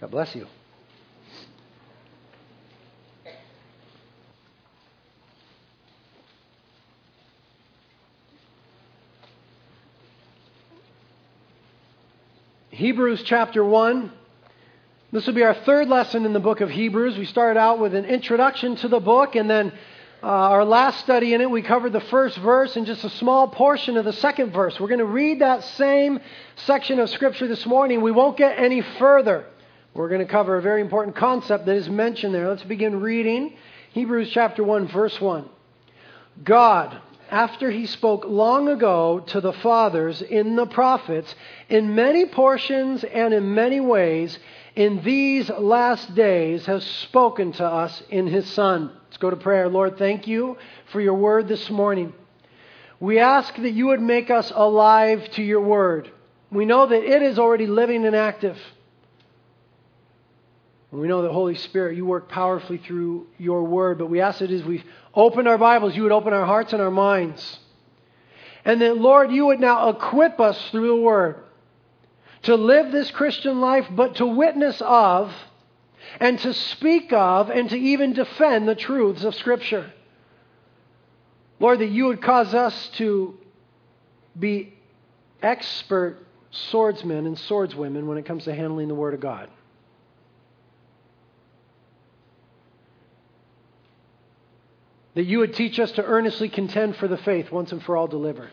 God bless you. Hebrews chapter 1. This will be our third lesson in the book of Hebrews. We started out with an introduction to the book, and then uh, our last study in it, we covered the first verse and just a small portion of the second verse. We're going to read that same section of Scripture this morning. We won't get any further. We're going to cover a very important concept that is mentioned there. Let's begin reading Hebrews chapter 1, verse 1. God, after he spoke long ago to the fathers in the prophets, in many portions and in many ways, in these last days has spoken to us in his Son. Let's go to prayer. Lord, thank you for your word this morning. We ask that you would make us alive to your word. We know that it is already living and active. And we know that, Holy Spirit, you work powerfully through your word, but we ask that as we open our Bibles, you would open our hearts and our minds. And that, Lord, you would now equip us through the word to live this Christian life, but to witness of and to speak of and to even defend the truths of Scripture. Lord, that you would cause us to be expert swordsmen and swordswomen when it comes to handling the Word of God. That you would teach us to earnestly contend for the faith once and for all delivered.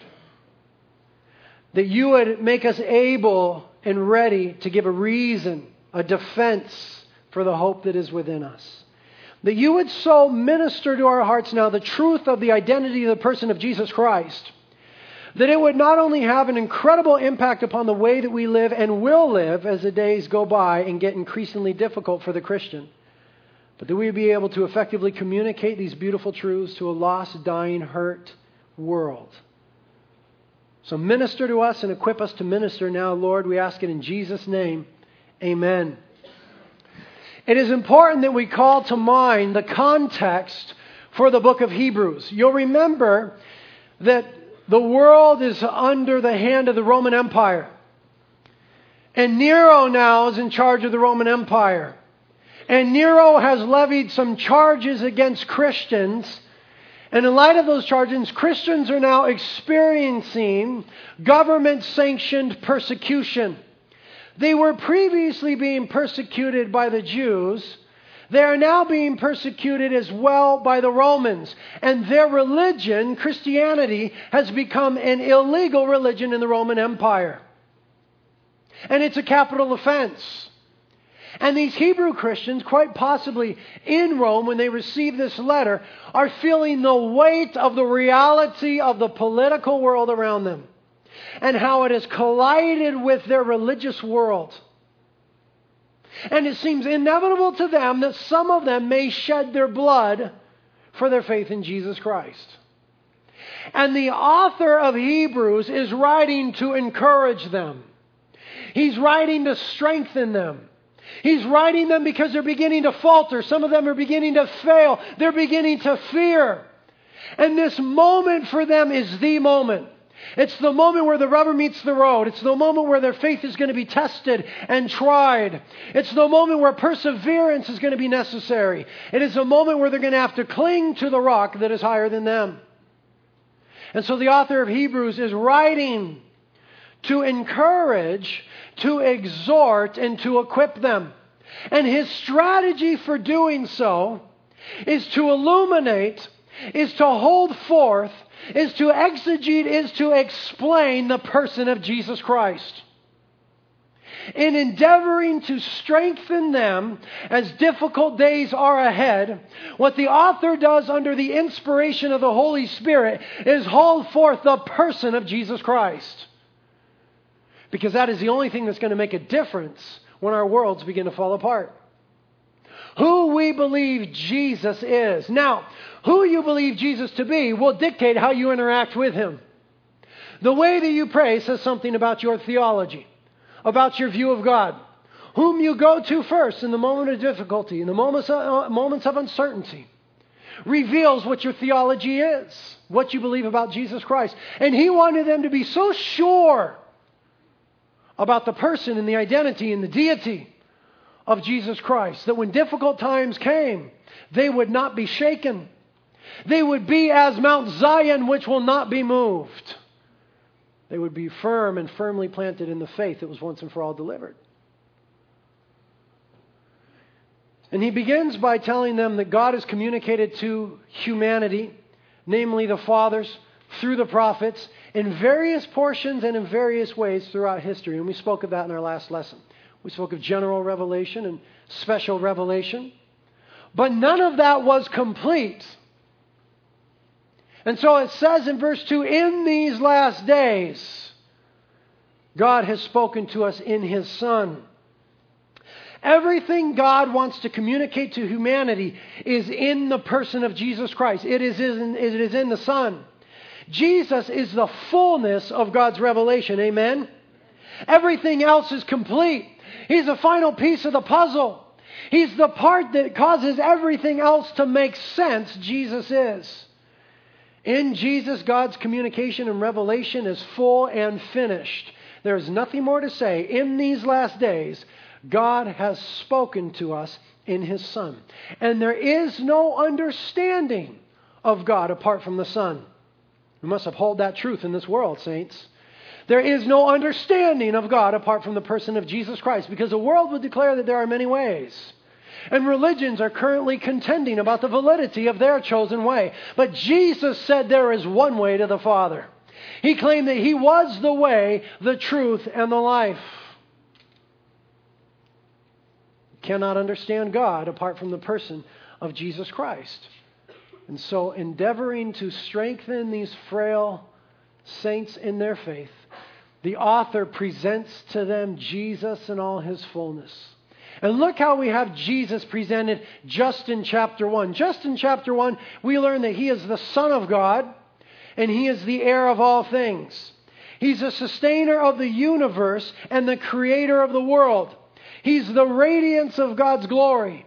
That you would make us able and ready to give a reason, a defense for the hope that is within us. That you would so minister to our hearts now the truth of the identity of the person of Jesus Christ that it would not only have an incredible impact upon the way that we live and will live as the days go by and get increasingly difficult for the Christian, but that we be able to effectively communicate these beautiful truths to a lost, dying, hurt world. So minister to us and equip us to minister now, Lord. We ask it in Jesus' name. Amen. It is important that we call to mind the context for the book of Hebrews. You'll remember that the world is under the hand of the Roman Empire. And Nero now is in charge of the Roman Empire. And Nero has levied some charges against Christians. And in light of those charges, Christians are now experiencing government sanctioned persecution. They were previously being persecuted by the Jews. They are now being persecuted as well by the Romans. And their religion, Christianity, has become an illegal religion in the Roman Empire. And it's a capital offense. And these Hebrew Christians, quite possibly in Rome, when they receive this letter, are feeling the weight of the reality of the political world around them and how it has collided with their religious world. And it seems inevitable to them that some of them may shed their blood for their faith in Jesus Christ. And the author of Hebrews is writing to encourage them. He's writing to strengthen them. He's writing them because they're beginning to falter. Some of them are beginning to fail. They're beginning to fear. And this moment for them is the moment. It's the moment where the rubber meets the road. It's the moment where their faith is going to be tested and tried. It's the moment where perseverance is going to be necessary. It is a moment where they're going to have to cling to the rock that is higher than them. And so the author of Hebrews is writing to encourage to exhort and to equip them. And his strategy for doing so is to illuminate, is to hold forth, is to exegete, is to explain the person of Jesus Christ. In endeavoring to strengthen them as difficult days are ahead, what the author does under the inspiration of the Holy Spirit is hold forth the person of Jesus Christ. Because that is the only thing that's going to make a difference when our worlds begin to fall apart. Who we believe Jesus is. Now, who you believe Jesus to be will dictate how you interact with him. The way that you pray says something about your theology, about your view of God. Whom you go to first in the moment of difficulty, in the moments of, uh, moments of uncertainty, reveals what your theology is, what you believe about Jesus Christ. And he wanted them to be so sure about the person and the identity and the deity of Jesus Christ. That when difficult times came, they would not be shaken. They would be as Mount Zion, which will not be moved. They would be firm and firmly planted in the faith that was once and for all delivered. And he begins by telling them that God has communicated to humanity, namely the fathers, through the prophets, in various portions and in various ways throughout history. And we spoke of that in our last lesson. We spoke of general revelation and special revelation. But none of that was complete. And so it says in verse 2 In these last days, God has spoken to us in His Son. Everything God wants to communicate to humanity is in the person of Jesus Christ. It is in, it is in the Son. Jesus is the fullness of God's revelation. Amen? Everything else is complete. He's the final piece of the puzzle. He's the part that causes everything else to make sense. Jesus is. In Jesus, God's communication and revelation is full and finished. There is nothing more to say. In these last days, God has spoken to us in His Son. And there is no understanding of God apart from the Son. We must uphold that truth in this world, saints. There is no understanding of God apart from the person of Jesus Christ because the world would declare that there are many ways. And religions are currently contending about the validity of their chosen way. But Jesus said there is one way to the Father. He claimed that He was the way, the truth, and the life. You cannot understand God apart from the person of Jesus Christ. And so, endeavoring to strengthen these frail saints in their faith, the author presents to them Jesus in all his fullness. And look how we have Jesus presented just in chapter 1. Just in chapter 1, we learn that he is the Son of God and he is the heir of all things. He's the sustainer of the universe and the creator of the world. He's the radiance of God's glory.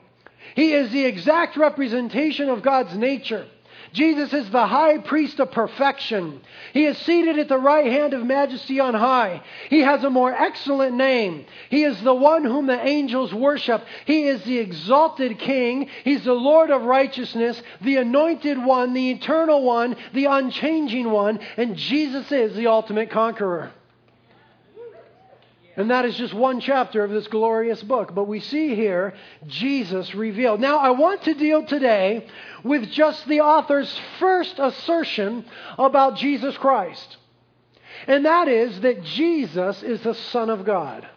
He is the exact representation of God's nature. Jesus is the high priest of perfection. He is seated at the right hand of majesty on high. He has a more excellent name. He is the one whom the angels worship. He is the exalted king. He's the Lord of righteousness, the anointed one, the eternal one, the unchanging one, and Jesus is the ultimate conqueror. And that is just one chapter of this glorious book. But we see here Jesus revealed. Now, I want to deal today with just the author's first assertion about Jesus Christ. And that is that Jesus is the Son of God.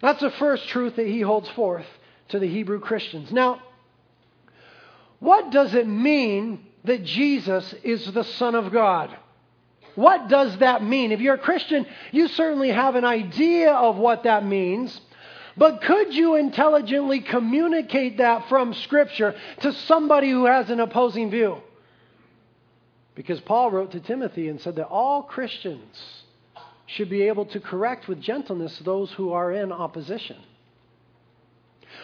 That's the first truth that he holds forth to the Hebrew Christians. Now, what does it mean that Jesus is the Son of God? What does that mean? If you're a Christian, you certainly have an idea of what that means. But could you intelligently communicate that from Scripture to somebody who has an opposing view? Because Paul wrote to Timothy and said that all Christians should be able to correct with gentleness those who are in opposition.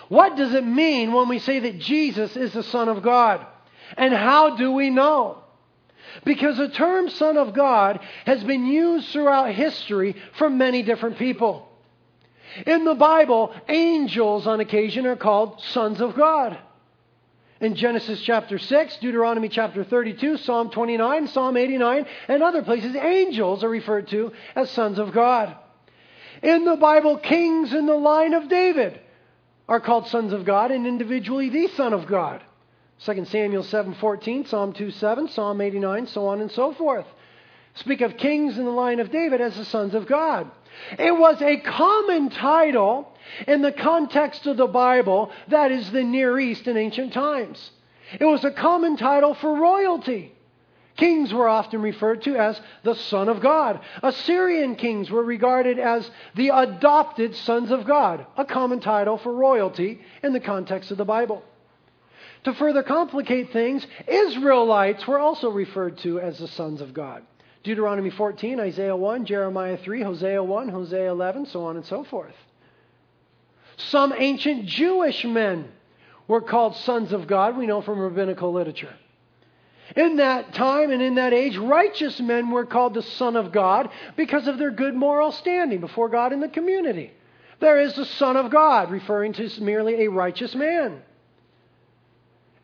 What does it mean when we say that Jesus is the Son of God? And how do we know? Because the term Son of God has been used throughout history for many different people. In the Bible, angels on occasion are called sons of God. In Genesis chapter 6, Deuteronomy chapter 32, Psalm 29, Psalm 89, and other places, angels are referred to as sons of God. In the Bible, kings in the line of David are called sons of God and individually the Son of God. 2 Samuel 7:14, Psalm 2:7, Psalm 89, so on and so forth. Speak of kings in the line of David as the sons of God. It was a common title in the context of the Bible, that is the Near East in ancient times. It was a common title for royalty. Kings were often referred to as the Son of God. Assyrian kings were regarded as the adopted sons of God, a common title for royalty in the context of the Bible. To further complicate things, Israelites were also referred to as the sons of God. Deuteronomy 14, Isaiah 1, Jeremiah 3, Hosea 1, Hosea 11, so on and so forth. Some ancient Jewish men were called sons of God, we know from rabbinical literature. In that time and in that age, righteous men were called the Son of God because of their good moral standing before God in the community. There is the Son of God, referring to merely a righteous man.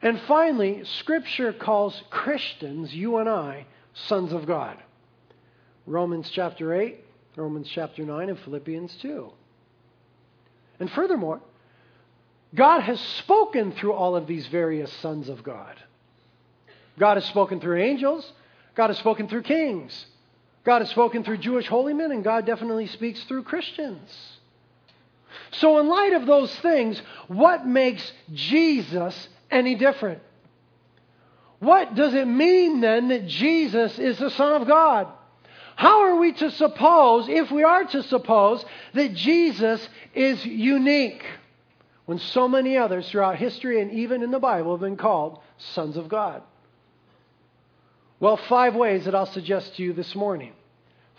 And finally, Scripture calls Christians, you and I, sons of God. Romans chapter 8, Romans chapter 9, and Philippians 2. And furthermore, God has spoken through all of these various sons of God. God has spoken through angels, God has spoken through kings, God has spoken through Jewish holy men, and God definitely speaks through Christians. So, in light of those things, what makes Jesus any different? What does it mean then that Jesus is the Son of God? How are we to suppose, if we are to suppose, that Jesus is unique when so many others throughout history and even in the Bible have been called sons of God? Well, five ways that I'll suggest to you this morning.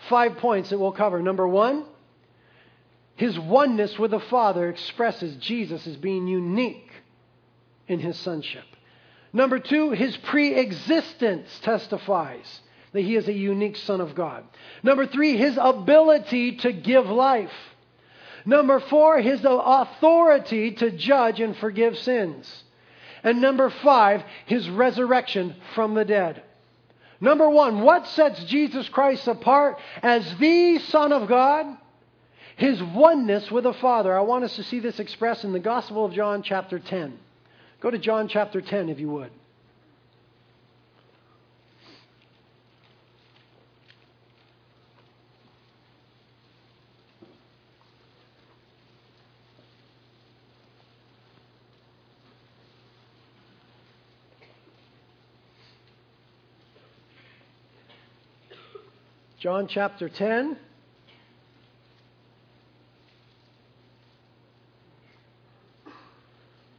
Five points that we'll cover. Number one, his oneness with the Father expresses Jesus as being unique in his sonship. Number two, his pre existence testifies that he is a unique Son of God. Number three, his ability to give life. Number four, his authority to judge and forgive sins. And number five, his resurrection from the dead. Number one, what sets Jesus Christ apart as the Son of God? his oneness with the Father. I want us to see this expressed in the Gospel of John, chapter 10. Go to John, chapter 10, if you would. John chapter 10.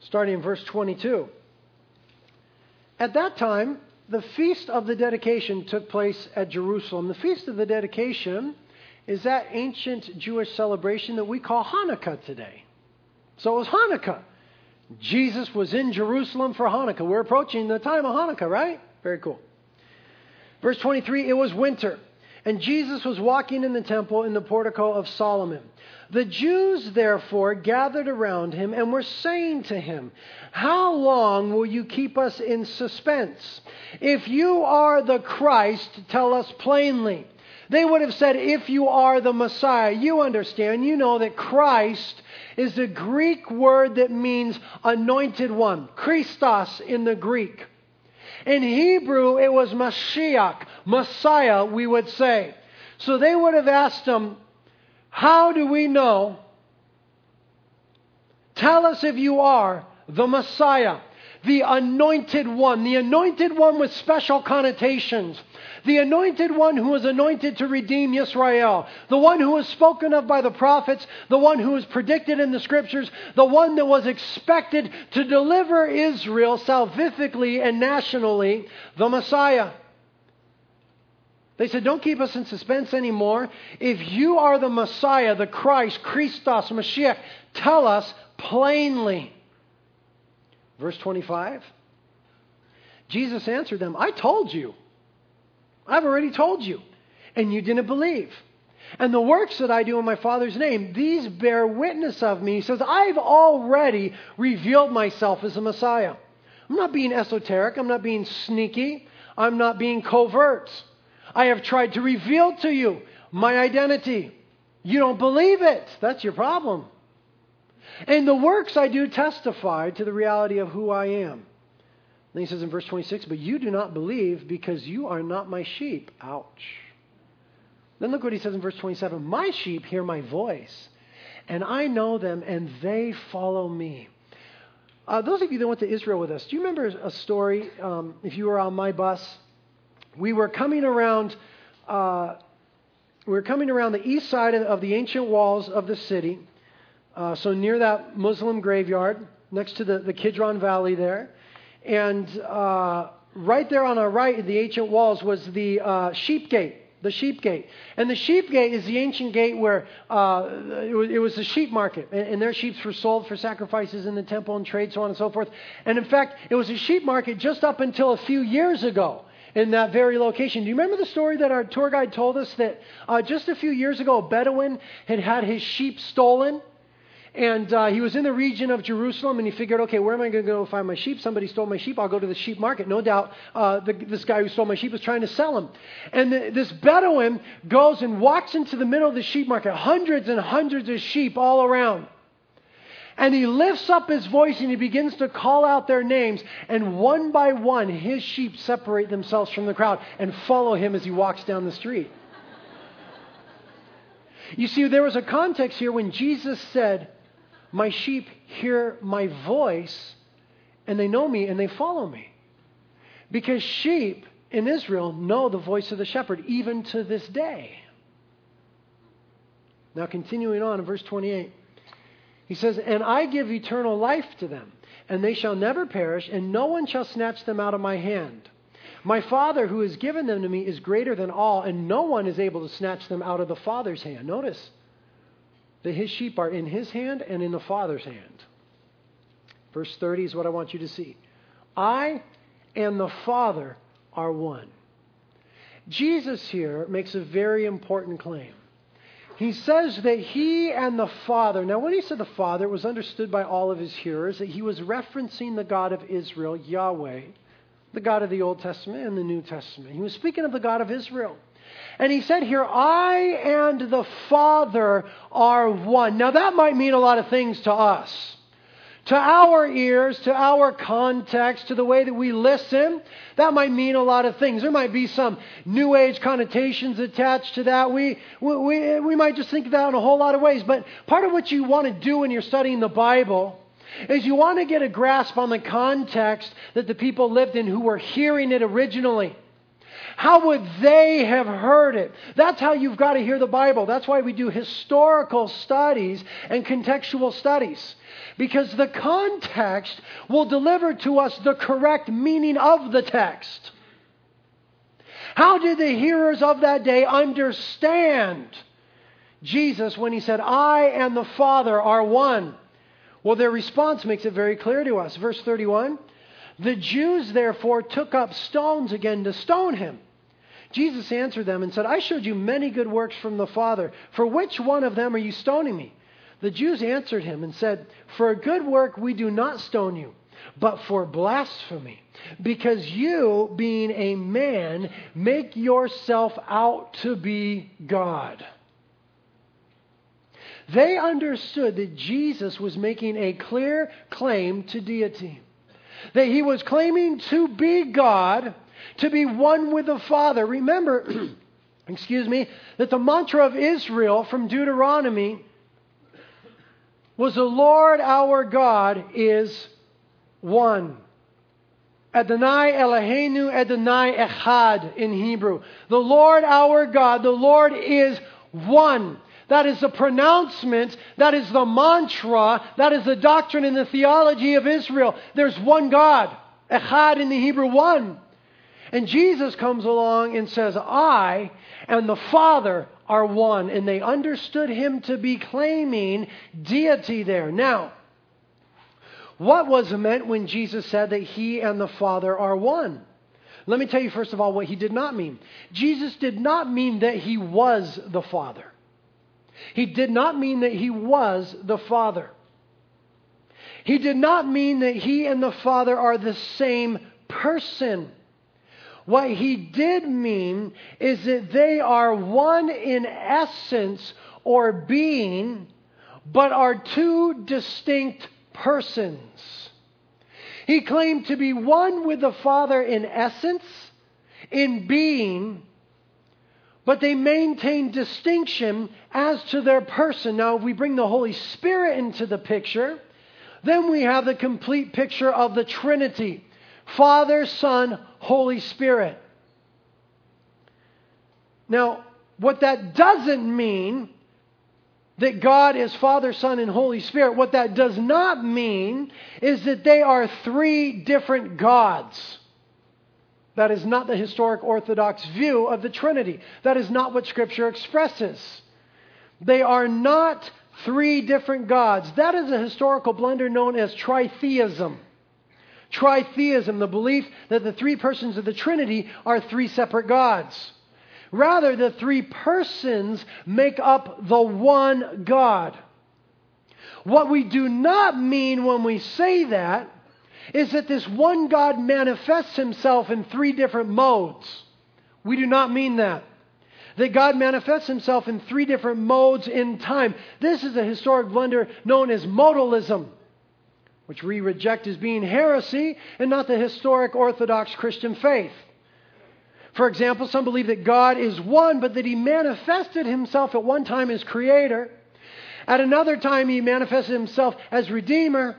Starting in verse 22. At that time, the feast of the dedication took place at Jerusalem. The feast of the dedication is that ancient Jewish celebration that we call Hanukkah today. So it was Hanukkah. Jesus was in Jerusalem for Hanukkah. We're approaching the time of Hanukkah, right? Very cool. Verse 23 it was winter, and Jesus was walking in the temple in the portico of Solomon. The Jews, therefore, gathered around him and were saying to him, How long will you keep us in suspense? If you are the Christ, tell us plainly. They would have said, If you are the Messiah. You understand, you know that Christ is the Greek word that means anointed one, Christos in the Greek. In Hebrew, it was Mashiach, Messiah, we would say. So they would have asked him, how do we know? Tell us if you are the Messiah, the anointed one, the anointed one with special connotations, the anointed one who was anointed to redeem Israel, the one who was spoken of by the prophets, the one who was predicted in the scriptures, the one that was expected to deliver Israel salvifically and nationally, the Messiah. They said, Don't keep us in suspense anymore. If you are the Messiah, the Christ, Christos, Mashiach, tell us plainly. Verse 25 Jesus answered them, I told you. I've already told you. And you didn't believe. And the works that I do in my Father's name, these bear witness of me. He says, I've already revealed myself as a Messiah. I'm not being esoteric. I'm not being sneaky. I'm not being covert. I have tried to reveal to you my identity. You don't believe it. That's your problem. And the works I do testify to the reality of who I am. Then he says in verse 26, But you do not believe because you are not my sheep. Ouch. Then look what he says in verse 27 My sheep hear my voice, and I know them, and they follow me. Uh, those of you that went to Israel with us, do you remember a story? Um, if you were on my bus, we were coming around. Uh, we were coming around the east side of the ancient walls of the city, uh, so near that Muslim graveyard, next to the, the Kidron Valley there. And uh, right there on our right, the ancient walls, was the uh, sheep gate. The sheep gate. And the sheep gate is the ancient gate where uh, it, was, the sheep market. And, and their sheep were sold for sacrifices in the temple and trade, so on and so forth. And in fact, it was a sheep market just up until a few years ago in that very location. Do you remember the story that our tour guide told us that uh, just a few years ago, a Bedouin had had his sheep stolen? And uh, he was in the region of Jerusalem, and he figured, okay, where am I going to go find my sheep? Somebody stole my sheep. I'll go to the sheep market. No doubt, uh, the, this guy who stole my sheep was trying to sell them. And the, this Bedouin goes and walks into the middle of the sheep market, hundreds and hundreds of sheep all around. And he lifts up his voice and he begins to call out their names. And one by one, his sheep separate themselves from the crowd and follow him as he walks down the street. You see, there was a context here when Jesus said, My sheep hear my voice, and they know me and they follow me. Because sheep in Israel know the voice of the shepherd, even to this day. Now, continuing on in verse 28, he says, And I give eternal life to them, and they shall never perish, and no one shall snatch them out of my hand. My Father who has given them to me is greater than all, and no one is able to snatch them out of the Father's hand. Notice that his sheep are in his hand and in the Father's hand. Verse 30 is what I want you to see. I and the Father are one. Jesus here makes a very important claim. He says that he and the Father, now when he said the Father, it was understood by all of his hearers that he was referencing the God of Israel, Yahweh the God of the Old Testament and the New Testament. He was speaking of the God of Israel. And he said here, I and the Father are one. Now, that might mean a lot of things to us. To our ears, to our context, to the way that we listen, that might mean a lot of things. There might be some New Age connotations attached to that. We, we, we might just think of that in a whole lot of ways. But part of what you want to do when you're studying the Bible is you want to get a grasp on the context that the people lived in who were hearing it originally. How would they have heard it? That's how you've got to hear the Bible. That's why we do historical studies and contextual studies. Because the context will deliver to us the correct meaning of the text. How did the hearers of that day understand Jesus when he said, I and the Father are one? Well, their response makes it very clear to us. Verse 31 The Jews therefore took up stones again to stone him. Jesus answered them and said, I showed you many good works from the Father. For which one of them are you stoning me? The Jews answered him and said, For a good work we do not stone you, but for blasphemy, because you, being a man, make yourself out to be God. They understood that Jesus was making a clear claim to deity. That he was claiming to be God, to be one with the Father. Remember, excuse me, that the mantra of Israel from Deuteronomy was the Lord our God is one. Adonai Eloheinu Adonai Echad in Hebrew. The Lord our God, the Lord is one. That is the pronouncement. That is the mantra. That is the doctrine and the theology of Israel. There's one God. Echad in the Hebrew, one. And Jesus comes along and says, I and the Father are one. And they understood him to be claiming deity there. Now, what was meant when Jesus said that he and the Father are one? Let me tell you, first of all, what he did not mean. Jesus did not mean that he was the Father. He did not mean that he was the Father. He did not mean that he and the Father are the same person. What he did mean is that they are one in essence or being, but are two distinct persons. He claimed to be one with the Father in essence, in being, but they maintain distinction as to their person. Now, if we bring the Holy Spirit into the picture, then we have the complete picture of the Trinity Father, Son, Holy Spirit. Now, what that doesn't mean that God is Father, Son, and Holy Spirit, what that does not mean is that they are three different gods. That is not the historic Orthodox view of the Trinity. That is not what Scripture expresses. They are not three different gods. That is a historical blunder known as tritheism. Tritheism, the belief that the three persons of the Trinity are three separate gods. Rather, the three persons make up the one God. What we do not mean when we say that is that this one God manifests himself in three different modes. We do not mean that. That God manifests himself in three different modes in time. This is a historic blunder known as modalism, which we reject as being heresy and not the historic Orthodox Christian faith. For example, some believe that God is one, but that he manifested himself at one time as creator. At another time, he manifested himself as redeemer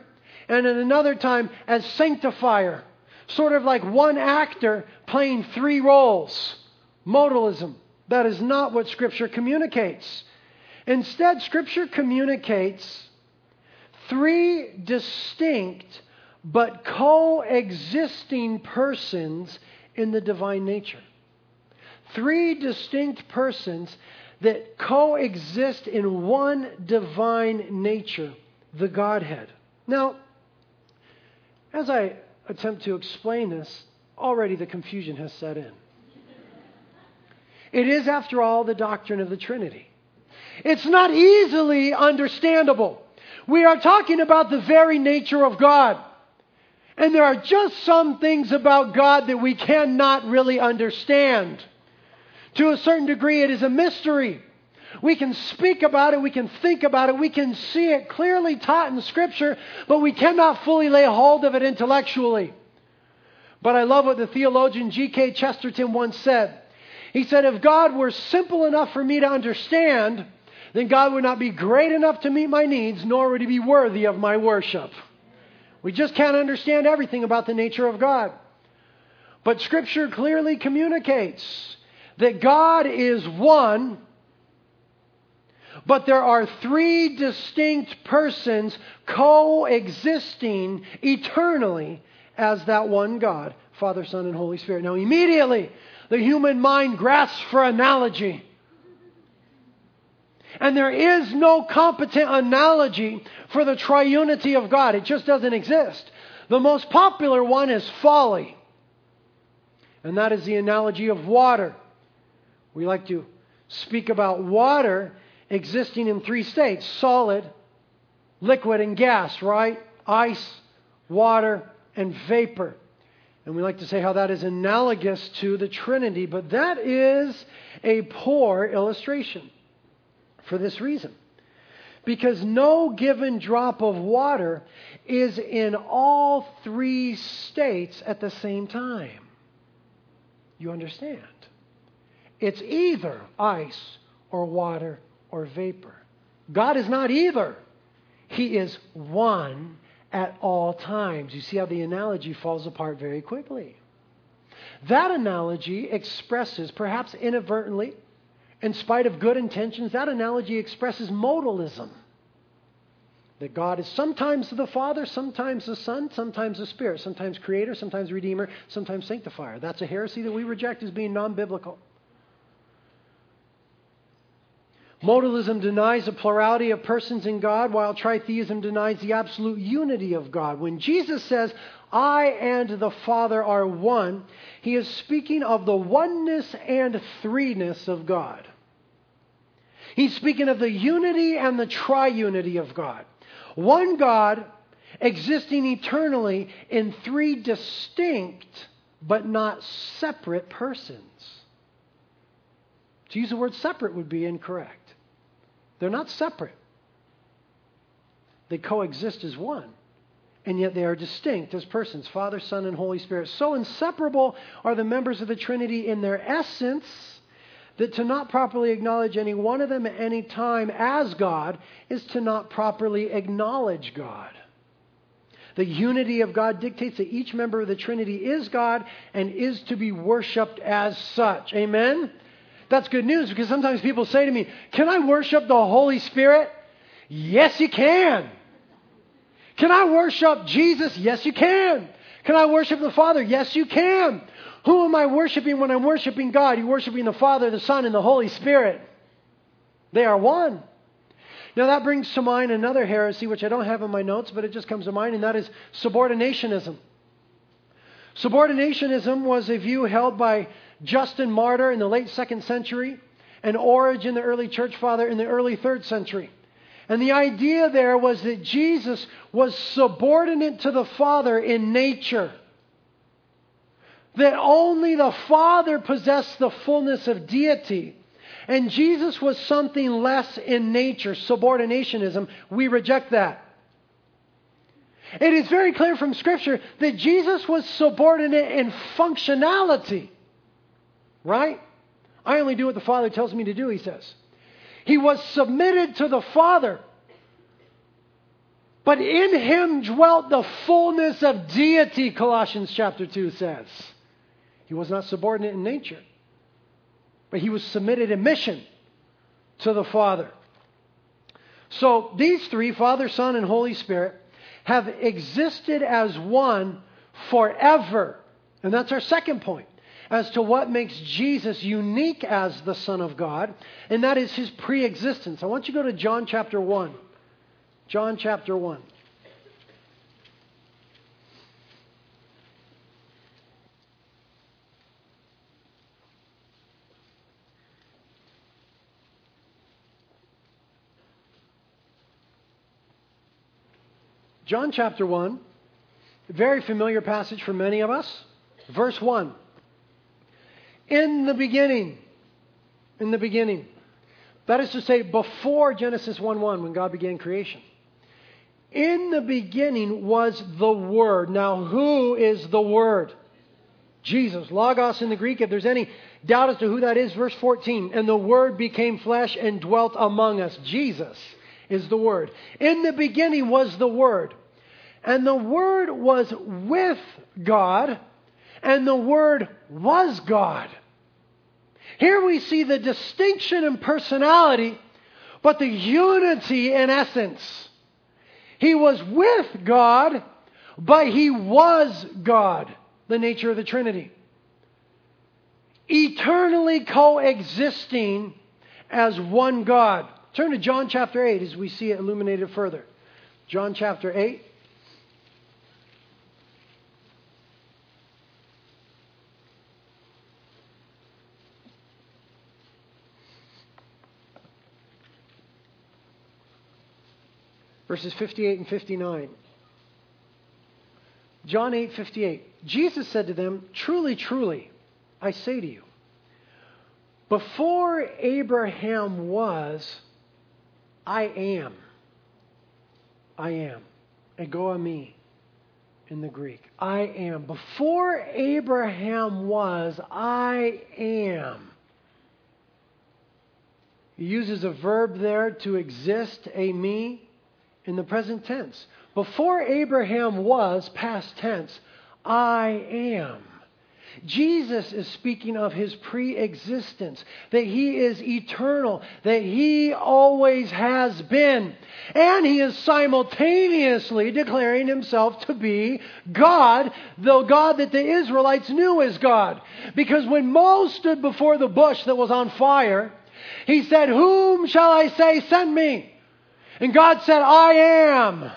and at another time as sanctifier. Sort of like one actor playing three roles. Modalism. That is not what Scripture communicates. Instead, Scripture communicates three distinct but coexisting persons in the divine nature. Three distinct persons that coexist in one divine nature, the Godhead. Now, as I attempt to explain this, already the confusion has set in. It is, after all, the doctrine of the Trinity. It's not easily understandable. We are talking about the very nature of God. And there are just some things about God that we cannot really understand. To a certain degree, it is a mystery. We can speak about it, we can think about it, we can see it clearly taught in Scripture, but we cannot fully lay hold of it intellectually. But I love what the theologian G.K. Chesterton once said. He said, If God were simple enough for me to understand, then God would not be great enough to meet my needs, nor would he be worthy of my worship. We just can't understand everything about the nature of God. But Scripture clearly communicates that God is one but there are three distinct persons coexisting eternally as that one God Father, Son, and Holy Spirit. Now, immediately, the human mind grasps for analogy. And there is no competent analogy for the triunity of God. It just doesn't exist. The most popular one is folly. And that is the analogy of water. We like to speak about water existing in three states solid, liquid, and gas, right? Ice, water, and vapor. And we like to say how that is analogous to the Trinity, but that is a poor illustration for this reason. Because no given drop of water is in all three states at the same time. You understand? It's either ice or water or vapor. God is not either. He is one at all times. You see how the analogy falls apart very quickly. That analogy expresses, perhaps inadvertently, in spite of good intentions, that analogy expresses modalism. That God is sometimes the Father, sometimes the Son, sometimes the Spirit, sometimes Creator, sometimes Redeemer, sometimes Sanctifier. That's a heresy that we reject as being non biblical. Modalism denies a plurality of persons in God, while tritheism denies the absolute unity of God. When Jesus says, I and the Father are one, he is speaking of the oneness and threeness of God. He's speaking of the unity and the triunity of God. One God existing eternally in three distinct but not separate persons. To use the word separate would be incorrect. They're not separate, they coexist as one. And yet they are distinct as persons Father, Son, and Holy Spirit. So inseparable are the members of the Trinity in their essence that to not properly acknowledge any one of them at any time as God is to not properly acknowledge God. The unity of God dictates that each member of the Trinity is God and is to be worshiped as such. Amen? That's good news because sometimes people say to me, Can I worship the Holy Spirit? Yes, you can. Can I worship Jesus? Yes, you can. Can I worship the Father? Yes, you can. Who am I worshiping when I'm worshiping God? You're worshiping the Father, the Son, and the Holy Spirit. They are one. Now, that brings to mind another heresy, which I don't have in my notes, but it just comes to mind, and that is subordinationism. Subordinationism was a view held by Justin Martyr in the late second century, and Origen, the early church father, in the early third century. And the idea there was that Jesus was subordinate to the Father in nature. That only the Father possessed the fullness of deity. And Jesus was something less in nature, subordinationism. We reject that. It is very clear from Scripture that Jesus was subordinate in functionality. Right? I only do what the Father tells me to do, he says. He was submitted to the Father. But in him dwelt the fullness of deity, Colossians chapter 2 says. He was not subordinate in nature, but he was submitted in mission to the Father. So these three, Father, Son, and Holy Spirit, have existed as one forever. And that's our second point as to what makes Jesus unique as the Son of God, and that is his pre existence. I want you to go to John chapter 1. John chapter 1. John chapter 1, very familiar passage for many of us. Verse 1. In the beginning, in the beginning. That is to say, before Genesis 1 1, when God began creation. In the beginning was the Word. Now, who is the Word? Jesus. Logos in the Greek. If there's any doubt as to who that is, verse 14. And the Word became flesh and dwelt among us. Jesus is the Word. In the beginning was the Word. And the Word was with God, and the Word was God. Here we see the distinction in personality, but the unity in essence. He was with God, but He was God, the nature of the Trinity. Eternally coexisting as one God. Turn to John chapter 8 as we see it illuminated further. John chapter 8. verses 58 and 59. John 8, 58. Jesus said to them, Truly, truly, I say to you, before Abraham was, I am. I am. Ego eimi in the Greek. I am. Before Abraham was, I am. He uses a verb there to exist, eimi in the present tense. Before Abraham was, past tense, I am. Jesus is speaking of his pre existence, that he is eternal, that he always has been. And he is simultaneously declaring himself to be God, the God that the Israelites knew as God. Because when Moses stood before the bush that was on fire, he said, Whom shall I say send me? And God said, I am.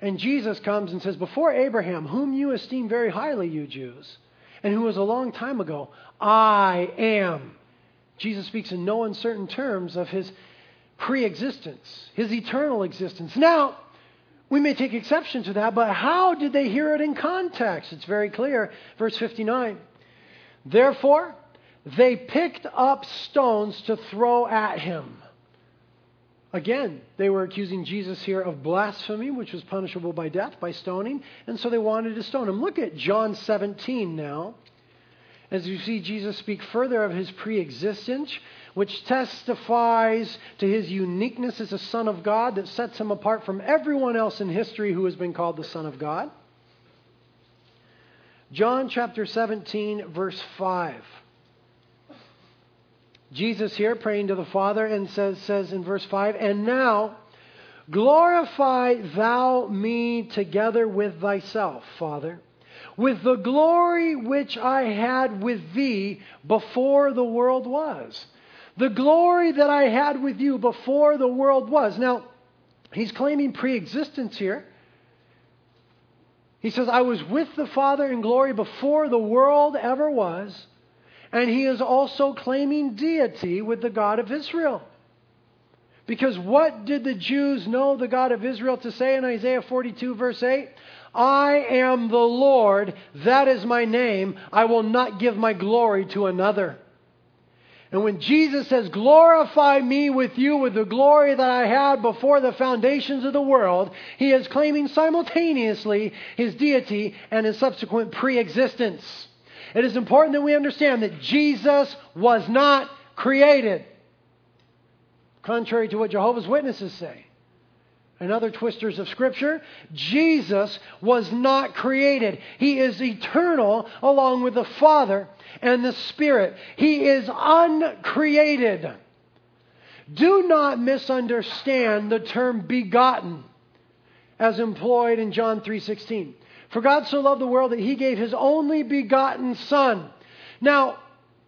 And Jesus comes and says, Before Abraham, whom you esteem very highly, you Jews, and who was a long time ago, I am. Jesus speaks in no uncertain terms of his pre existence, his eternal existence. Now, we may take exception to that, but how did they hear it in context? It's very clear. Verse 59. Therefore, they picked up stones to throw at him. Again, they were accusing Jesus here of blasphemy, which was punishable by death, by stoning, and so they wanted to stone him. Look at John 17 now. As you see Jesus speak further of his pre existence, which testifies to his uniqueness as a Son of God that sets him apart from everyone else in history who has been called the Son of God. John chapter 17, verse 5. Jesus here praying to the Father and says, says in verse 5, And now glorify thou me together with thyself, Father, with the glory which I had with thee before the world was. The glory that I had with you before the world was. Now, he's claiming pre existence here. He says, I was with the Father in glory before the world ever was. And he is also claiming deity with the God of Israel. Because what did the Jews know the God of Israel to say in Isaiah 42, verse 8? I am the Lord, that is my name. I will not give my glory to another. And when Jesus says, Glorify me with you with the glory that I had before the foundations of the world, he is claiming simultaneously his deity and his subsequent pre existence. It is important that we understand that Jesus was not created, contrary to what Jehovah's Witnesses say and other twisters of Scripture, Jesus was not created. He is eternal along with the Father and the Spirit. He is uncreated. Do not misunderstand the term begotten as employed in John 3:16. For God so loved the world that he gave his only begotten son. Now,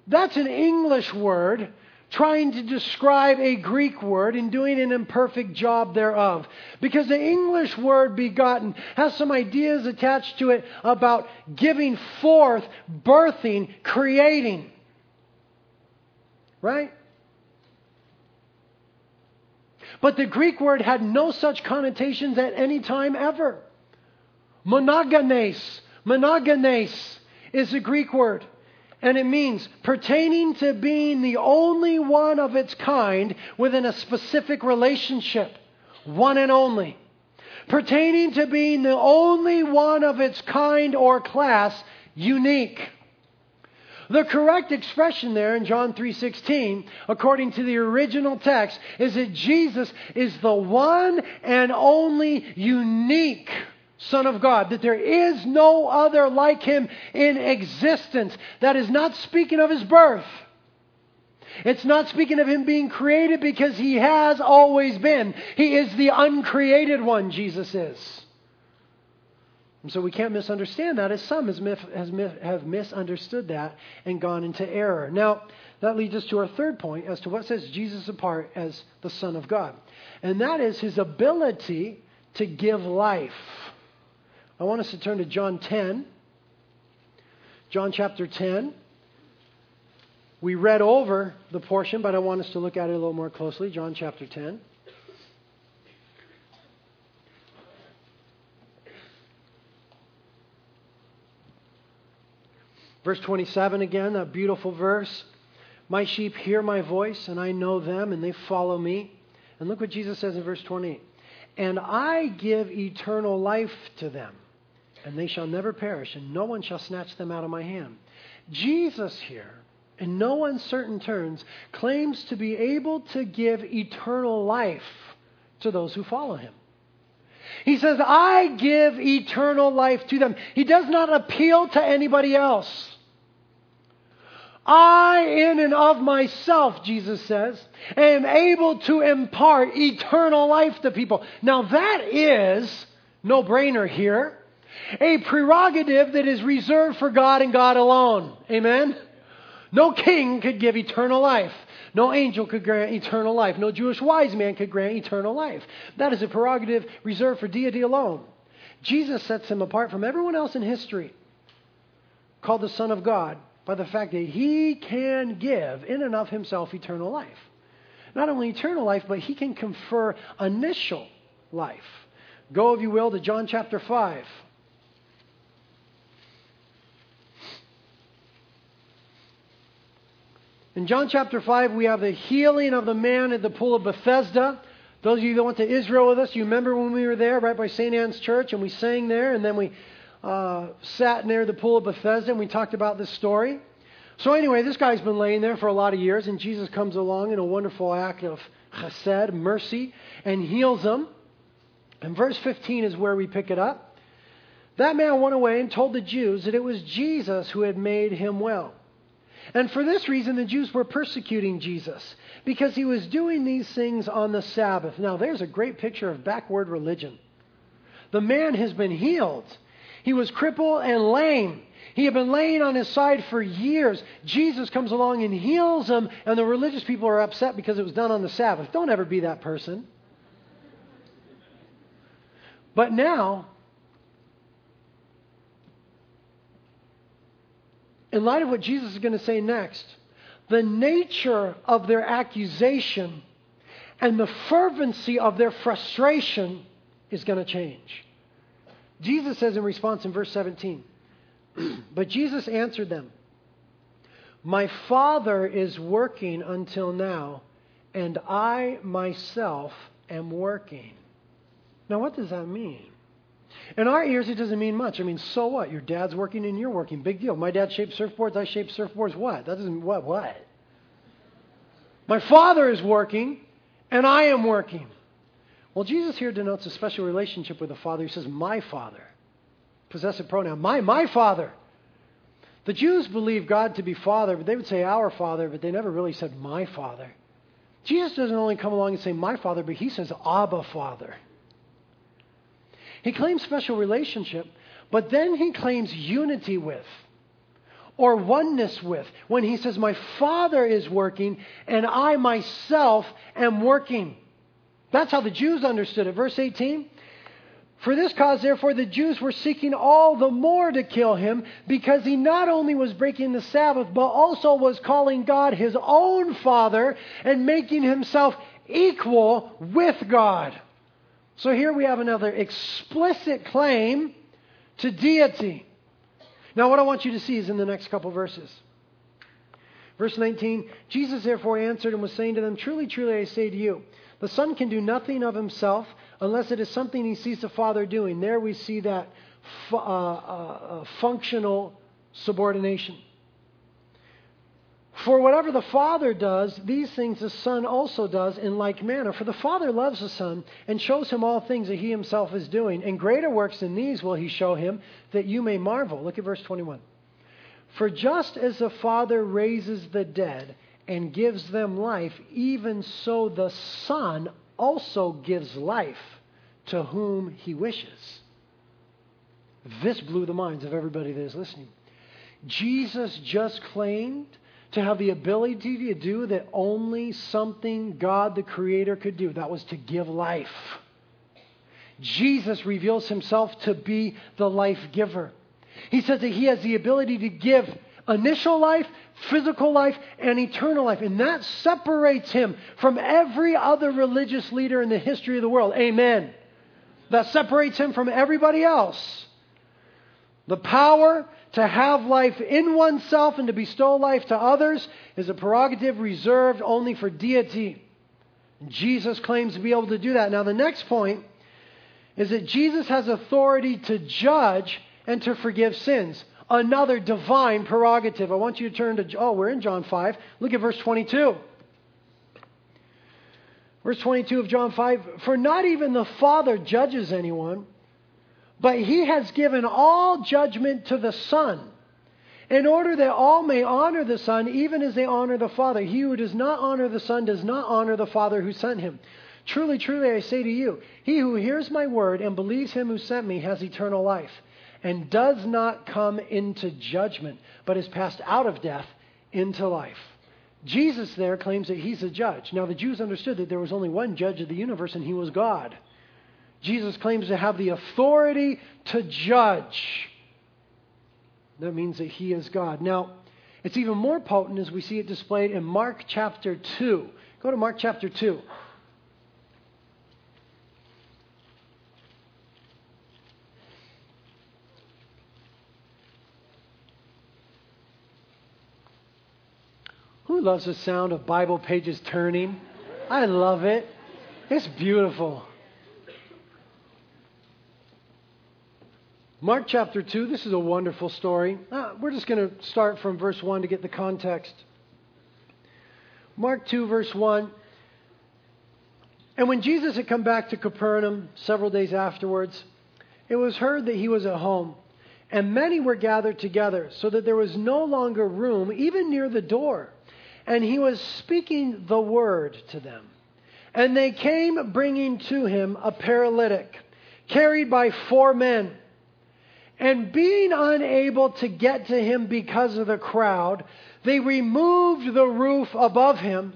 that's an English word trying to describe a Greek word and doing an imperfect job thereof. Because the English word begotten has some ideas attached to it about giving forth, birthing, creating. Right? But the Greek word had no such connotations at any time ever. Monogenes, monogenes is a Greek word. And it means pertaining to being the only one of its kind within a specific relationship. One and only. Pertaining to being the only one of its kind or class, unique. The correct expression there in John 3:16, according to the original text, is that Jesus is the one and only unique Son of God, that there is no other like him in existence. That is not speaking of his birth. It's not speaking of him being created because he has always been. He is the uncreated one, Jesus is. And so we can't misunderstand that, as some have misunderstood that and gone into error. Now, that leads us to our third point as to what sets Jesus apart as the Son of God. And that is his ability to give life. I want us to turn to John 10. John chapter 10. We read over the portion, but I want us to look at it a little more closely. John chapter 10. Verse 27 again, that beautiful verse. My sheep hear my voice, and I know them, and they follow me. And look what Jesus says in verse 28 And I give eternal life to them and they shall never perish, and no one shall snatch them out of my hand. Jesus here, in no uncertain terms, claims to be able to give eternal life to those who follow him. He says, I give eternal life to them. He does not appeal to anybody else. I, in and of myself, Jesus says, am able to impart eternal life to people. Now, that is no brainer here a prerogative that is reserved for God and God alone. Amen? No king could give eternal life. No angel could grant eternal life. No Jewish wise man could grant eternal life. That is a prerogative reserved for deity alone. Jesus sets him apart from everyone else in history, called the Son of God, by the fact that he can give in and of himself eternal life. Not only eternal life, but he can confer initial life. Go, if you will, to John chapter 5. In John chapter 5, we have the healing of the man at the pool of Bethesda. Those of you that went to Israel with us, you remember when we were there, right by St. Anne's Church, and we sang there, and then we uh, sat near the pool of Bethesda, and we talked about this story. So, anyway, this guy's been laying there for a lot of years, and Jesus comes along in a wonderful act of chesed, mercy, and heals him. And verse 15 is where we pick it up. That man went away and told the Jews that it was Jesus who had made him well. And for this reason, the Jews were persecuting Jesus because he was doing these things on the Sabbath. Now, there's a great picture of backward religion. The man has been healed, he was crippled and lame. He had been laying on his side for years. Jesus comes along and heals him, and the religious people are upset because it was done on the Sabbath. Don't ever be that person. But now, in light of what Jesus is going to say next, the nature of their accusation And the fervency of their frustration is going to change. Jesus says in response in verse 17, But Jesus answered them, My Father is working until now, and I myself am working. Now, what does that mean? In our ears, it doesn't mean much. I mean, so what? Your dad's working and you're working. Big deal. My dad shaped surfboards, I shape surfboards. What? That doesn't, what, what? My father is working and I am working. Well, Jesus here denotes a special relationship with the Father. He says, My Father. Possessive pronoun. My, my Father. The Jews believed God to be Father, but they would say our Father, but they never really said my Father. Jesus doesn't only come along and say my Father, but he says Abba Father. He claims special relationship, but then he claims unity with or oneness with when he says, My Father is working and I myself am working. That's how the Jews understood it. Verse 18 For this cause, therefore, the Jews were seeking all the more to kill him because he not only was breaking the Sabbath, but also was calling God his own Father and making himself equal with God. So here we have another explicit claim to deity. Now, what I want you to see is in the next couple verses. Verse 19 Jesus therefore answered and was saying to them, Truly, truly, I say to you, the Son can do nothing of himself unless it is something he sees the Father doing. There we see that uh, uh, uh, functional subordination. For whatever the Father does, these things the Son also does in like manner. For the Father loves the Son and shows him all things that he himself is doing. And greater works than these will he show him, that you may marvel. Look at verse 21. For just as the Father raises the dead and gives them life, even so the Son also gives life to whom he wishes. This blew the minds of everybody that is listening. Jesus just claimed to have the ability to do that only something God the Creator could do. That was to give life. Jesus reveals himself to be the life giver. He says that he has the ability to give initial life, physical life, and eternal life. And that separates him from every other religious leader in the history of the world. Amen. That separates him from everybody else. The power to have life in oneself and to bestow life to others is a prerogative reserved only for deity. Jesus claims to be able to do that. Now, the next point is that Jesus has authority to judge and to forgive sins. Another divine prerogative. I want you to turn to, oh, we're in John 5. Look at verse 22. Verse 22 of John 5 For not even the Father judges anyone but he has given all judgment to the Son, in order that all may honor the Son, even as they honor the Father. He who does not honor the Son does not honor the Father who sent him. Truly, truly, I say to you, he who hears my word and believes him who sent me has eternal life, and does not come into judgment, but is passed out of death into life. Jesus there claims that he's a judge. Now, the Jews understood that there was only one judge of the universe, and he was God. Jesus claims to have the authority to judge. That means that he is God. Now, it's even more potent as we see it displayed in Mark chapter 2. Go to Mark chapter 2. Who loves the sound of Bible pages turning? I love it. It's beautiful. Mark chapter 2, this is a wonderful story. Uh, we're just going to start from verse 1 to get the context. Mark 2, verse 1. And when Jesus had come back to Capernaum several days afterwards, it was heard that he was at home. And many were gathered together, so that there was no longer room, even near the door. And he was speaking the word to them. And they came bringing to him a paralytic, carried by four men. And being unable to get to him because of the crowd, they removed the roof above him.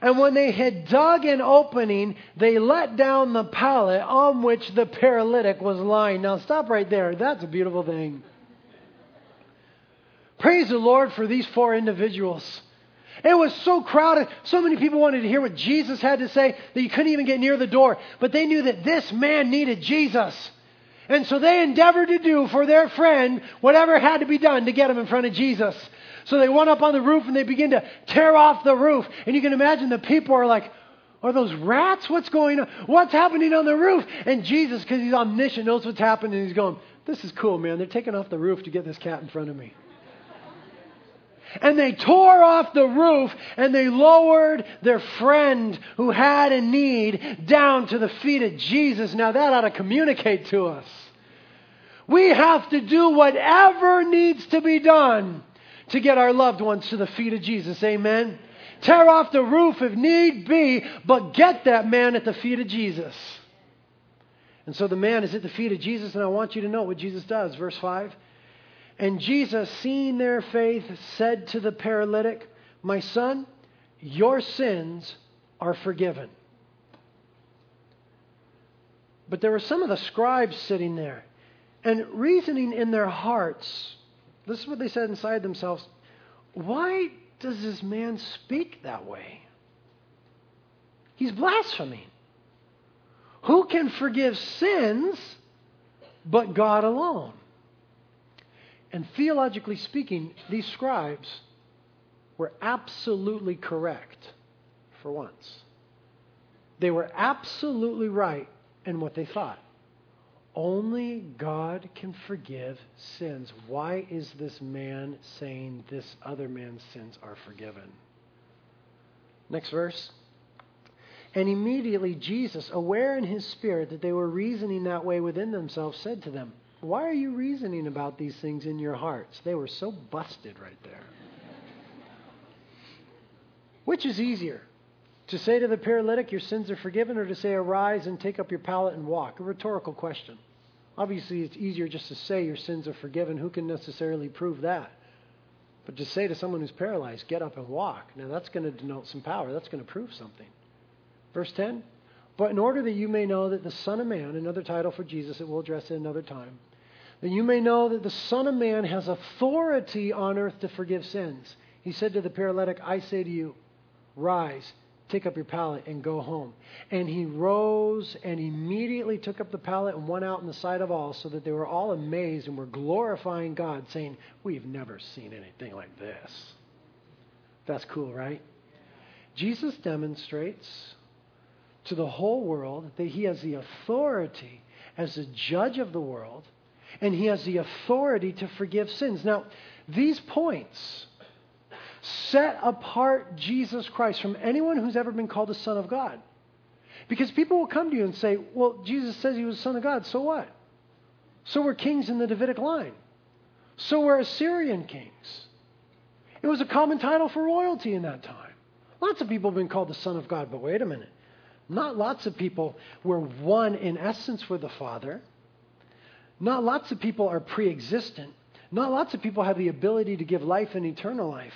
And when they had dug an opening, they let down the pallet on which the paralytic was lying. Now, stop right there. That's a beautiful thing. Praise the Lord for these four individuals. It was so crowded. So many people wanted to hear what Jesus had to say that you couldn't even get near the door. But they knew that this man needed Jesus. And so they endeavored to do for their friend whatever had to be done to get him in front of Jesus. So they went up on the roof and they began to tear off the roof. And you can imagine the people are like, are those rats? What's going on? What's happening on the roof? And Jesus, because he's omniscient, knows what's happening. He's going, This is cool, man. They're taking off the roof to get this cat in front of me. And they tore off the roof and they lowered their friend who had a need down to the feet of Jesus. Now that ought to communicate to us. We have to do whatever needs to be done to get our loved ones to the feet of Jesus. Amen. Tear off the roof if need be, but get that man at the feet of Jesus. And so the man is at the feet of Jesus, and I want you to know what Jesus does. Verse 5. And Jesus, seeing their faith, said to the paralytic, My son, your sins are forgiven. But there were some of the scribes sitting there and reasoning in their hearts. This is what they said inside themselves Why does this man speak that way? He's blaspheming. Who can forgive sins but God alone? And theologically speaking, these scribes were absolutely correct for once. They were absolutely right in what they thought. Only God can forgive sins. Why is this man saying this other man's sins are forgiven? Next verse. And immediately Jesus, aware in his spirit that they were reasoning that way within themselves, said to them, why are you reasoning about these things in your hearts? They were so busted right there. Which is easier? To say to the paralytic, Your sins are forgiven, or to say, Arise and take up your pallet and walk? A rhetorical question. Obviously, it's easier just to say your sins are forgiven. Who can necessarily prove that? But to say to someone who's paralyzed, Get up and walk, now that's going to denote some power. That's going to prove something. Verse 10 But in order that you may know that the Son of Man, another title for Jesus that we'll address at another time, that you may know that the Son of Man has authority on earth to forgive sins. He said to the paralytic, I say to you, rise, take up your pallet, and go home. And he rose and immediately took up the pallet and went out in the sight of all, so that they were all amazed and were glorifying God, saying, We've never seen anything like this. That's cool, right? Jesus demonstrates to the whole world that he has the authority as the judge of the world and he has the authority to forgive sins. Now, these points set apart Jesus Christ from anyone who's ever been called the Son of God. Because people will come to you and say, well, Jesus says he was Son of God, so what? So were kings in the Davidic line. So were Assyrian kings. It was a common title for royalty in that time. Lots of people have been called the Son of God, but wait a minute. Not lots of people were one in essence with the Father. Not lots of people are pre existent. Not lots of people have the ability to give life and eternal life.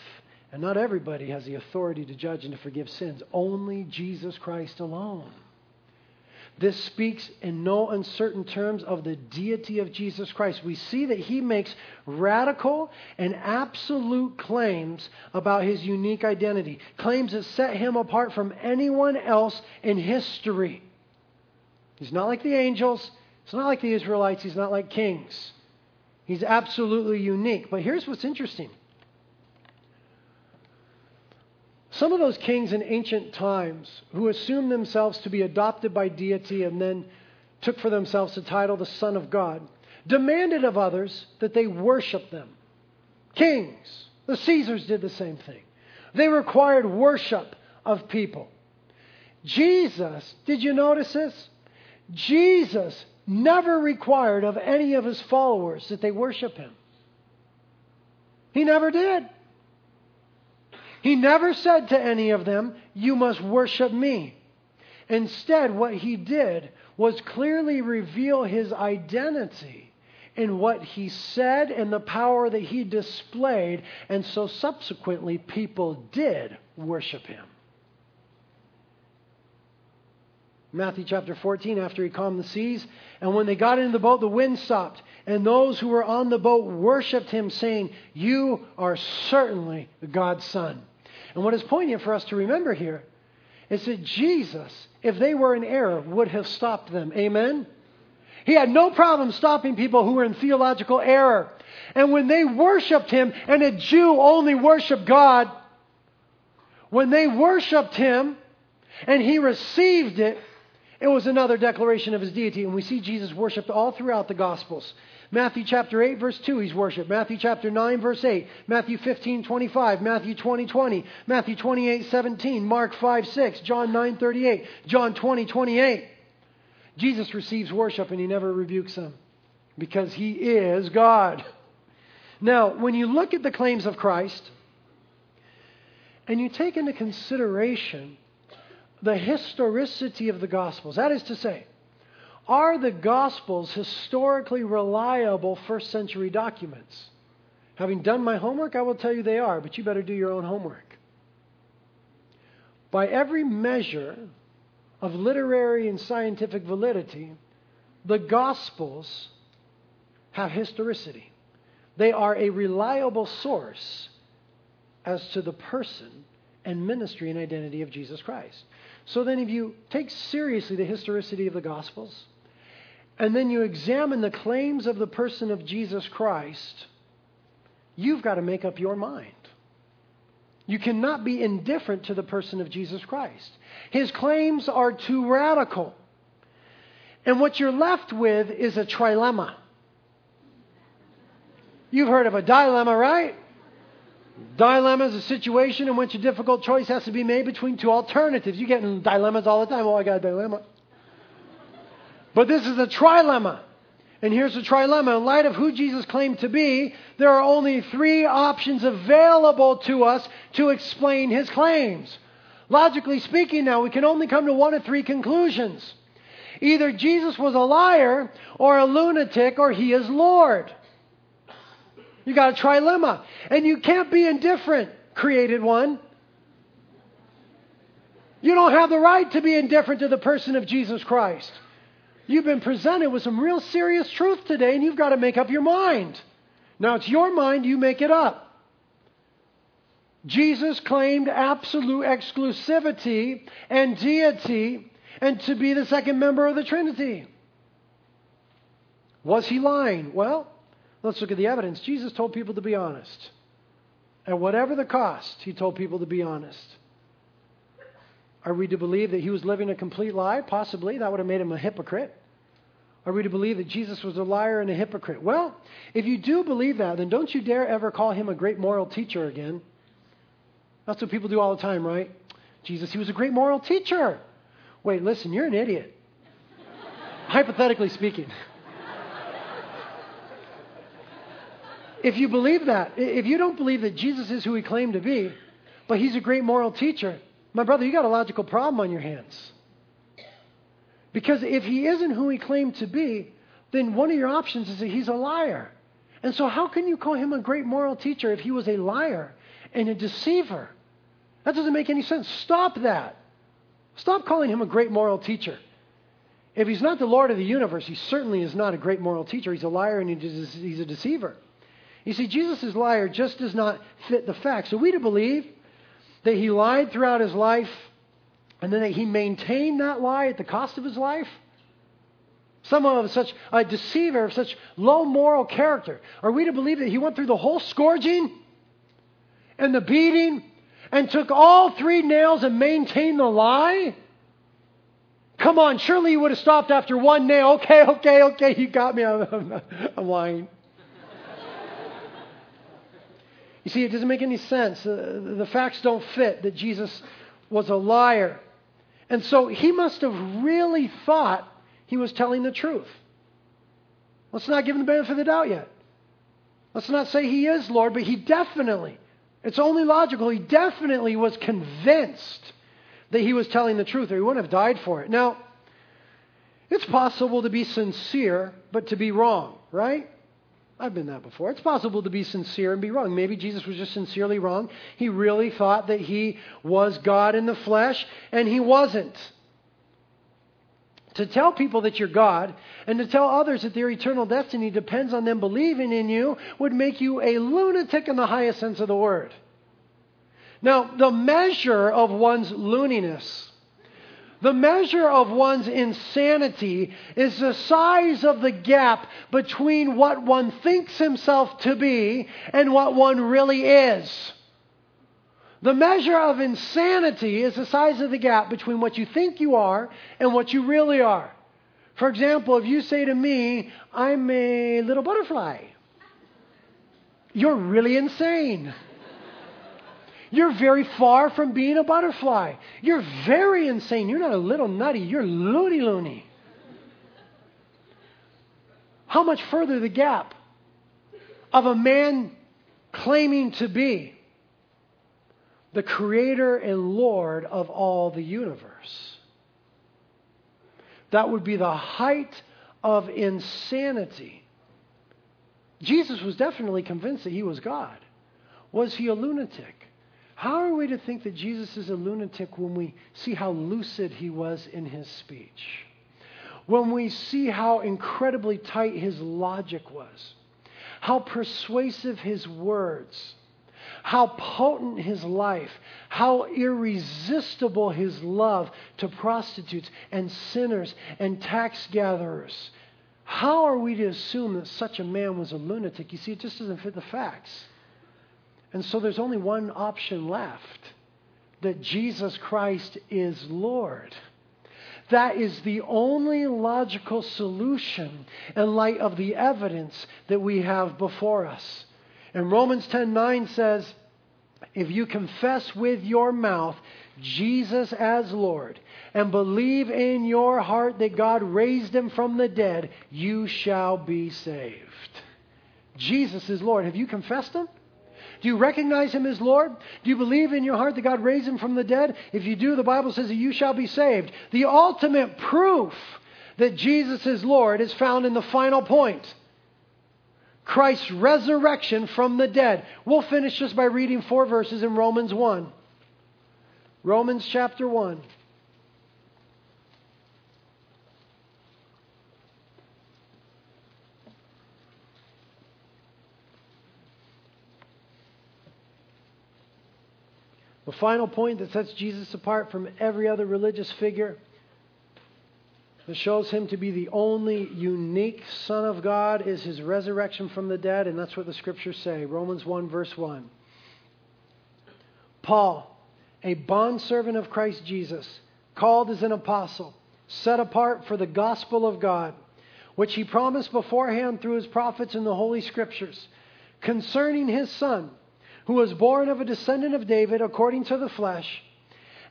And not everybody has the authority to judge and to forgive sins. Only Jesus Christ alone. This speaks in no uncertain terms of the deity of Jesus Christ. We see that he makes radical and absolute claims about his unique identity, claims that set him apart from anyone else in history. He's not like the angels, He's not like the Israelites, he's not like kings. He's absolutely unique. But here's what's interesting. Some of those kings in ancient times who assumed themselves to be adopted by deity and then took for themselves the title the Son of God demanded of others that they worship them. Kings, the Caesars did the same thing. They required worship of people. Jesus, did you notice this? Jesus never required of any of his followers that they worship him. He never did. He never said to any of them, You must worship me. Instead, what he did was clearly reveal his identity in what he said and the power that he displayed, and so subsequently people did worship him. Matthew chapter 14, after he calmed the seas, and when they got into the boat, the wind stopped, and those who were on the boat worshiped him, saying, You are certainly the God's Son. And what is poignant for us to remember here is that Jesus, if they were in error, would have stopped them. Amen? He had no problem stopping people who were in theological error. And when they worshiped him, and a Jew only worshiped God, when they worshiped him and he received it, it was another declaration of his deity. And we see Jesus worshiped all throughout the Gospels. Matthew chapter 8, verse 2, he's worshiped. Matthew chapter 9, verse 8. Matthew 15, 25. Matthew 20, 20. Matthew 28, 17. Mark 5, 6. John 9, 38. John 20, 28. Jesus receives worship and he never rebukes them because he is God. Now, when you look at the claims of Christ and you take into consideration the historicity of the Gospels, that is to say, are the Gospels historically reliable first century documents? Having done my homework, I will tell you they are, but you better do your own homework. By every measure of literary and scientific validity, the Gospels have historicity. They are a reliable source as to the person and ministry and identity of Jesus Christ. So then, if you take seriously the historicity of the Gospels, and then you examine the claims of the person of Jesus Christ, you've got to make up your mind. You cannot be indifferent to the person of Jesus Christ. His claims are too radical. And what you're left with is a trilemma. You've heard of a dilemma, right? Dilemma is a situation in which a difficult choice has to be made between two alternatives. You get in dilemmas all the time. Oh, I got a dilemma. But this is a trilemma. And here's the trilemma. In light of who Jesus claimed to be, there are only three options available to us to explain his claims. Logically speaking, now, we can only come to one of three conclusions. Either Jesus was a liar, or a lunatic, or he is Lord. You got a trilemma. And you can't be indifferent, created one. You don't have the right to be indifferent to the person of Jesus Christ. You've been presented with some real serious truth today, and you've got to make up your mind. Now, it's your mind, you make it up. Jesus claimed absolute exclusivity and deity and to be the second member of the Trinity. Was he lying? Well, let's look at the evidence. Jesus told people to be honest. At whatever the cost, he told people to be honest. Are we to believe that he was living a complete lie? Possibly. That would have made him a hypocrite. Are we to believe that Jesus was a liar and a hypocrite? Well, if you do believe that, then don't you dare ever call him a great moral teacher again. That's what people do all the time, right? Jesus, he was a great moral teacher. Wait, listen, you're an idiot. Hypothetically speaking. If you believe that, if you don't believe that Jesus is who he claimed to be, but he's a great moral teacher, my brother, you got a logical problem on your hands. Because if he isn't who he claimed to be, then one of your options is that he's a liar. And so, how can you call him a great moral teacher if he was a liar and a deceiver? That doesn't make any sense. Stop that. Stop calling him a great moral teacher. If he's not the Lord of the universe, he certainly is not a great moral teacher. He's a liar and he's a deceiver. You see, Jesus' liar just does not fit the facts. Are we to believe that he lied throughout his life and then that he maintained that lie at the cost of his life? Someone of such a deceiver, of such low moral character. Are we to believe that he went through the whole scourging and the beating and took all three nails and maintained the lie? Come on, surely you would have stopped after one nail. Okay, okay, okay, you got me. I'm, I'm lying. You see, it doesn't make any sense. Uh, the facts don't fit that Jesus was a liar. And so he must have really thought he was telling the truth. Let's not give him the benefit of the doubt yet. Let's not say he is Lord, but he definitely, it's only logical, he definitely was convinced that he was telling the truth or he wouldn't have died for it. Now, it's possible to be sincere, but to be wrong, right? I've been that before. It's possible to be sincere and be wrong. Maybe Jesus was just sincerely wrong. He really thought that he was God in the flesh, and he wasn't. To tell people that you're God and to tell others that their eternal destiny depends on them believing in you would make you a lunatic in the highest sense of the word. Now, the measure of one's looniness, the measure of one's insanity is the size of the gap between what one thinks himself to be and what one really is. The measure of insanity is the size of the gap between what you think you are and what you really are. For example, if you say to me, I'm a little butterfly, you're really insane. You're very far from being a butterfly. You're very insane. You're not a little nutty, you're loony loony. How much further the gap of a man claiming to be the creator and Lord of all the universe? That would be the height of insanity. Jesus was definitely convinced that he was God. Was he a lunatic? How are we to think that Jesus is a lunatic when we see how lucid he was in his speech? When we see how incredibly tight his logic was, how persuasive his words, how potent his life, how irresistible his love to prostitutes and sinners and tax gatherers. How are we to assume that such a man was a lunatic? You see, it just doesn't fit the facts. And so there's only one option left that Jesus Christ is Lord. That is the only logical solution in light of the evidence that we have before us. And Romans 10:9 says, "If you confess with your mouth Jesus as Lord and believe in your heart that God raised him from the dead, you shall be saved." Jesus is Lord. Have you confessed him? Do you recognize him as Lord? Do you believe in your heart that God raised him from the dead? If you do, the Bible says that you shall be saved. The ultimate proof that Jesus is Lord is found in the final point Christ's resurrection from the dead. We'll finish just by reading four verses in Romans 1. Romans chapter 1. The final point that sets Jesus apart from every other religious figure that shows him to be the only unique Son of God is his resurrection from the dead, and that's what the scriptures say. Romans 1, verse 1. Paul, a bondservant of Christ Jesus, called as an apostle, set apart for the gospel of God, which he promised beforehand through his prophets in the Holy Scriptures, concerning his Son, who was born of a descendant of David according to the flesh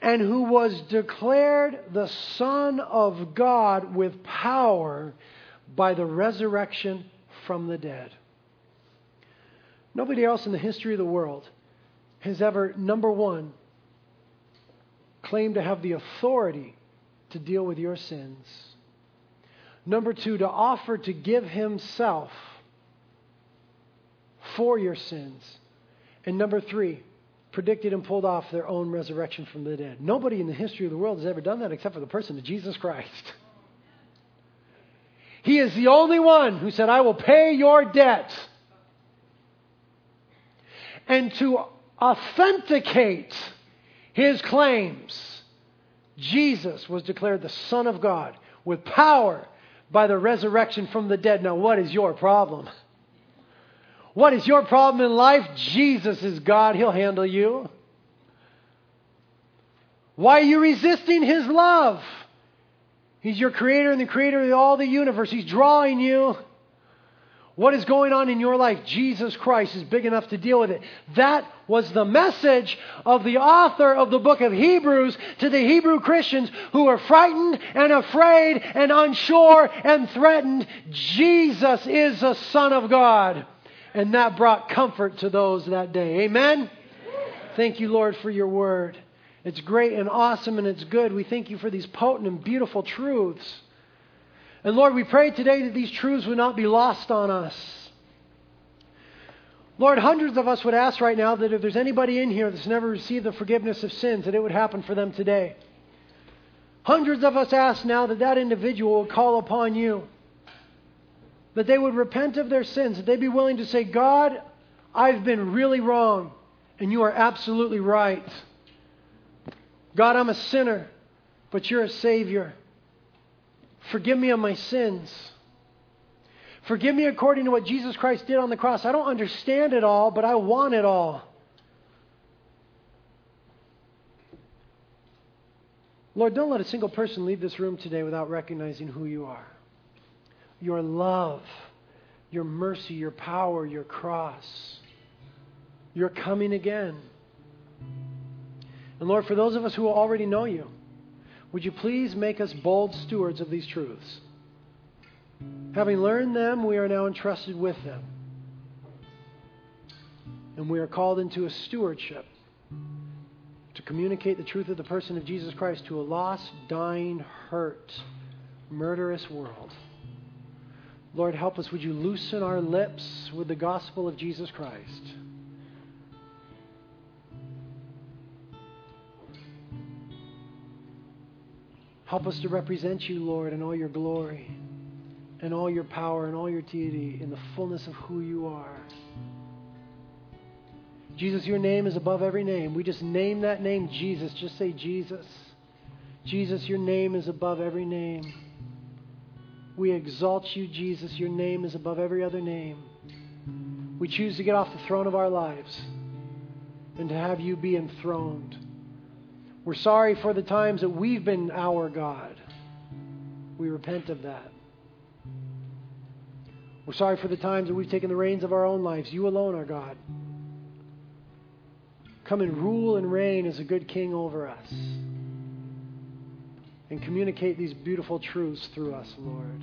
and who was declared the Son of God with power by the resurrection from the dead. Nobody else in the history of the world has ever, number one, claimed to have the authority to deal with your sins. Number two, to offer to give himself for your sins. And number three, predicted and pulled off their own resurrection from the dead. Nobody in the history of the world has ever done that except for the person of Jesus Christ. He is the only one who said, I will pay your debt. And to authenticate his claims, Jesus was declared the Son of God with power by the resurrection from the dead. Now, what is your problem? What is your problem in life? Jesus is God. He'll handle you. Why are you resisting His love? He's your creator and the creator of all the universe. He's drawing you. What is going on in your life? Jesus Christ is big enough to deal with it. That was the message of the author of the book of Hebrews to the Hebrew Christians who were frightened and afraid and unsure and threatened. Jesus is the Son of God and that brought comfort to those that day. Amen? Thank you, Lord, for your word. It's great and awesome and it's good. We thank you for these potent and beautiful truths. And Lord, we pray today that these truths would not be lost on us. Lord, hundreds of us would ask right now that if there's anybody in here that's never received the forgiveness of sins, that it would happen for them today. Hundreds of us ask now that that individual would call upon you that they would repent of their sins, that they'd be willing to say, God, I've been really wrong, And you are absolutely right. God, I'm a sinner, but you're a Savior. Forgive me of my sins. Forgive me according to what Jesus Christ did on the cross. I don't understand it all, but I want it all. Lord, don't let a single person leave this room today without recognizing who you are. Your love, your mercy, your power, your cross. You're coming again. And Lord, for those of us who already know you, would you please make us bold stewards of these truths? Having learned them, we are now entrusted with them. And we are called into a stewardship to communicate the truth of the person of Jesus Christ to a lost, dying, hurt, murderous world. Lord, help us. Would you loosen our lips with the gospel of Jesus Christ? Help us to represent you, Lord, in all your glory, and all your power, and all your deity, in the fullness of who you are. Jesus, your name is above every name. We just name that name Jesus. Just say Jesus. Jesus, your name is above every name. We exalt you, Jesus. Your name is above every other name. We choose to get off the throne of our lives and to have you be enthroned. We're sorry for the times that we've been our God. We repent of that. We're sorry for the times that we've taken the reins of our own lives. You alone are God. Come and rule and reign as a good king over us. And communicate these beautiful truths through us, Lord.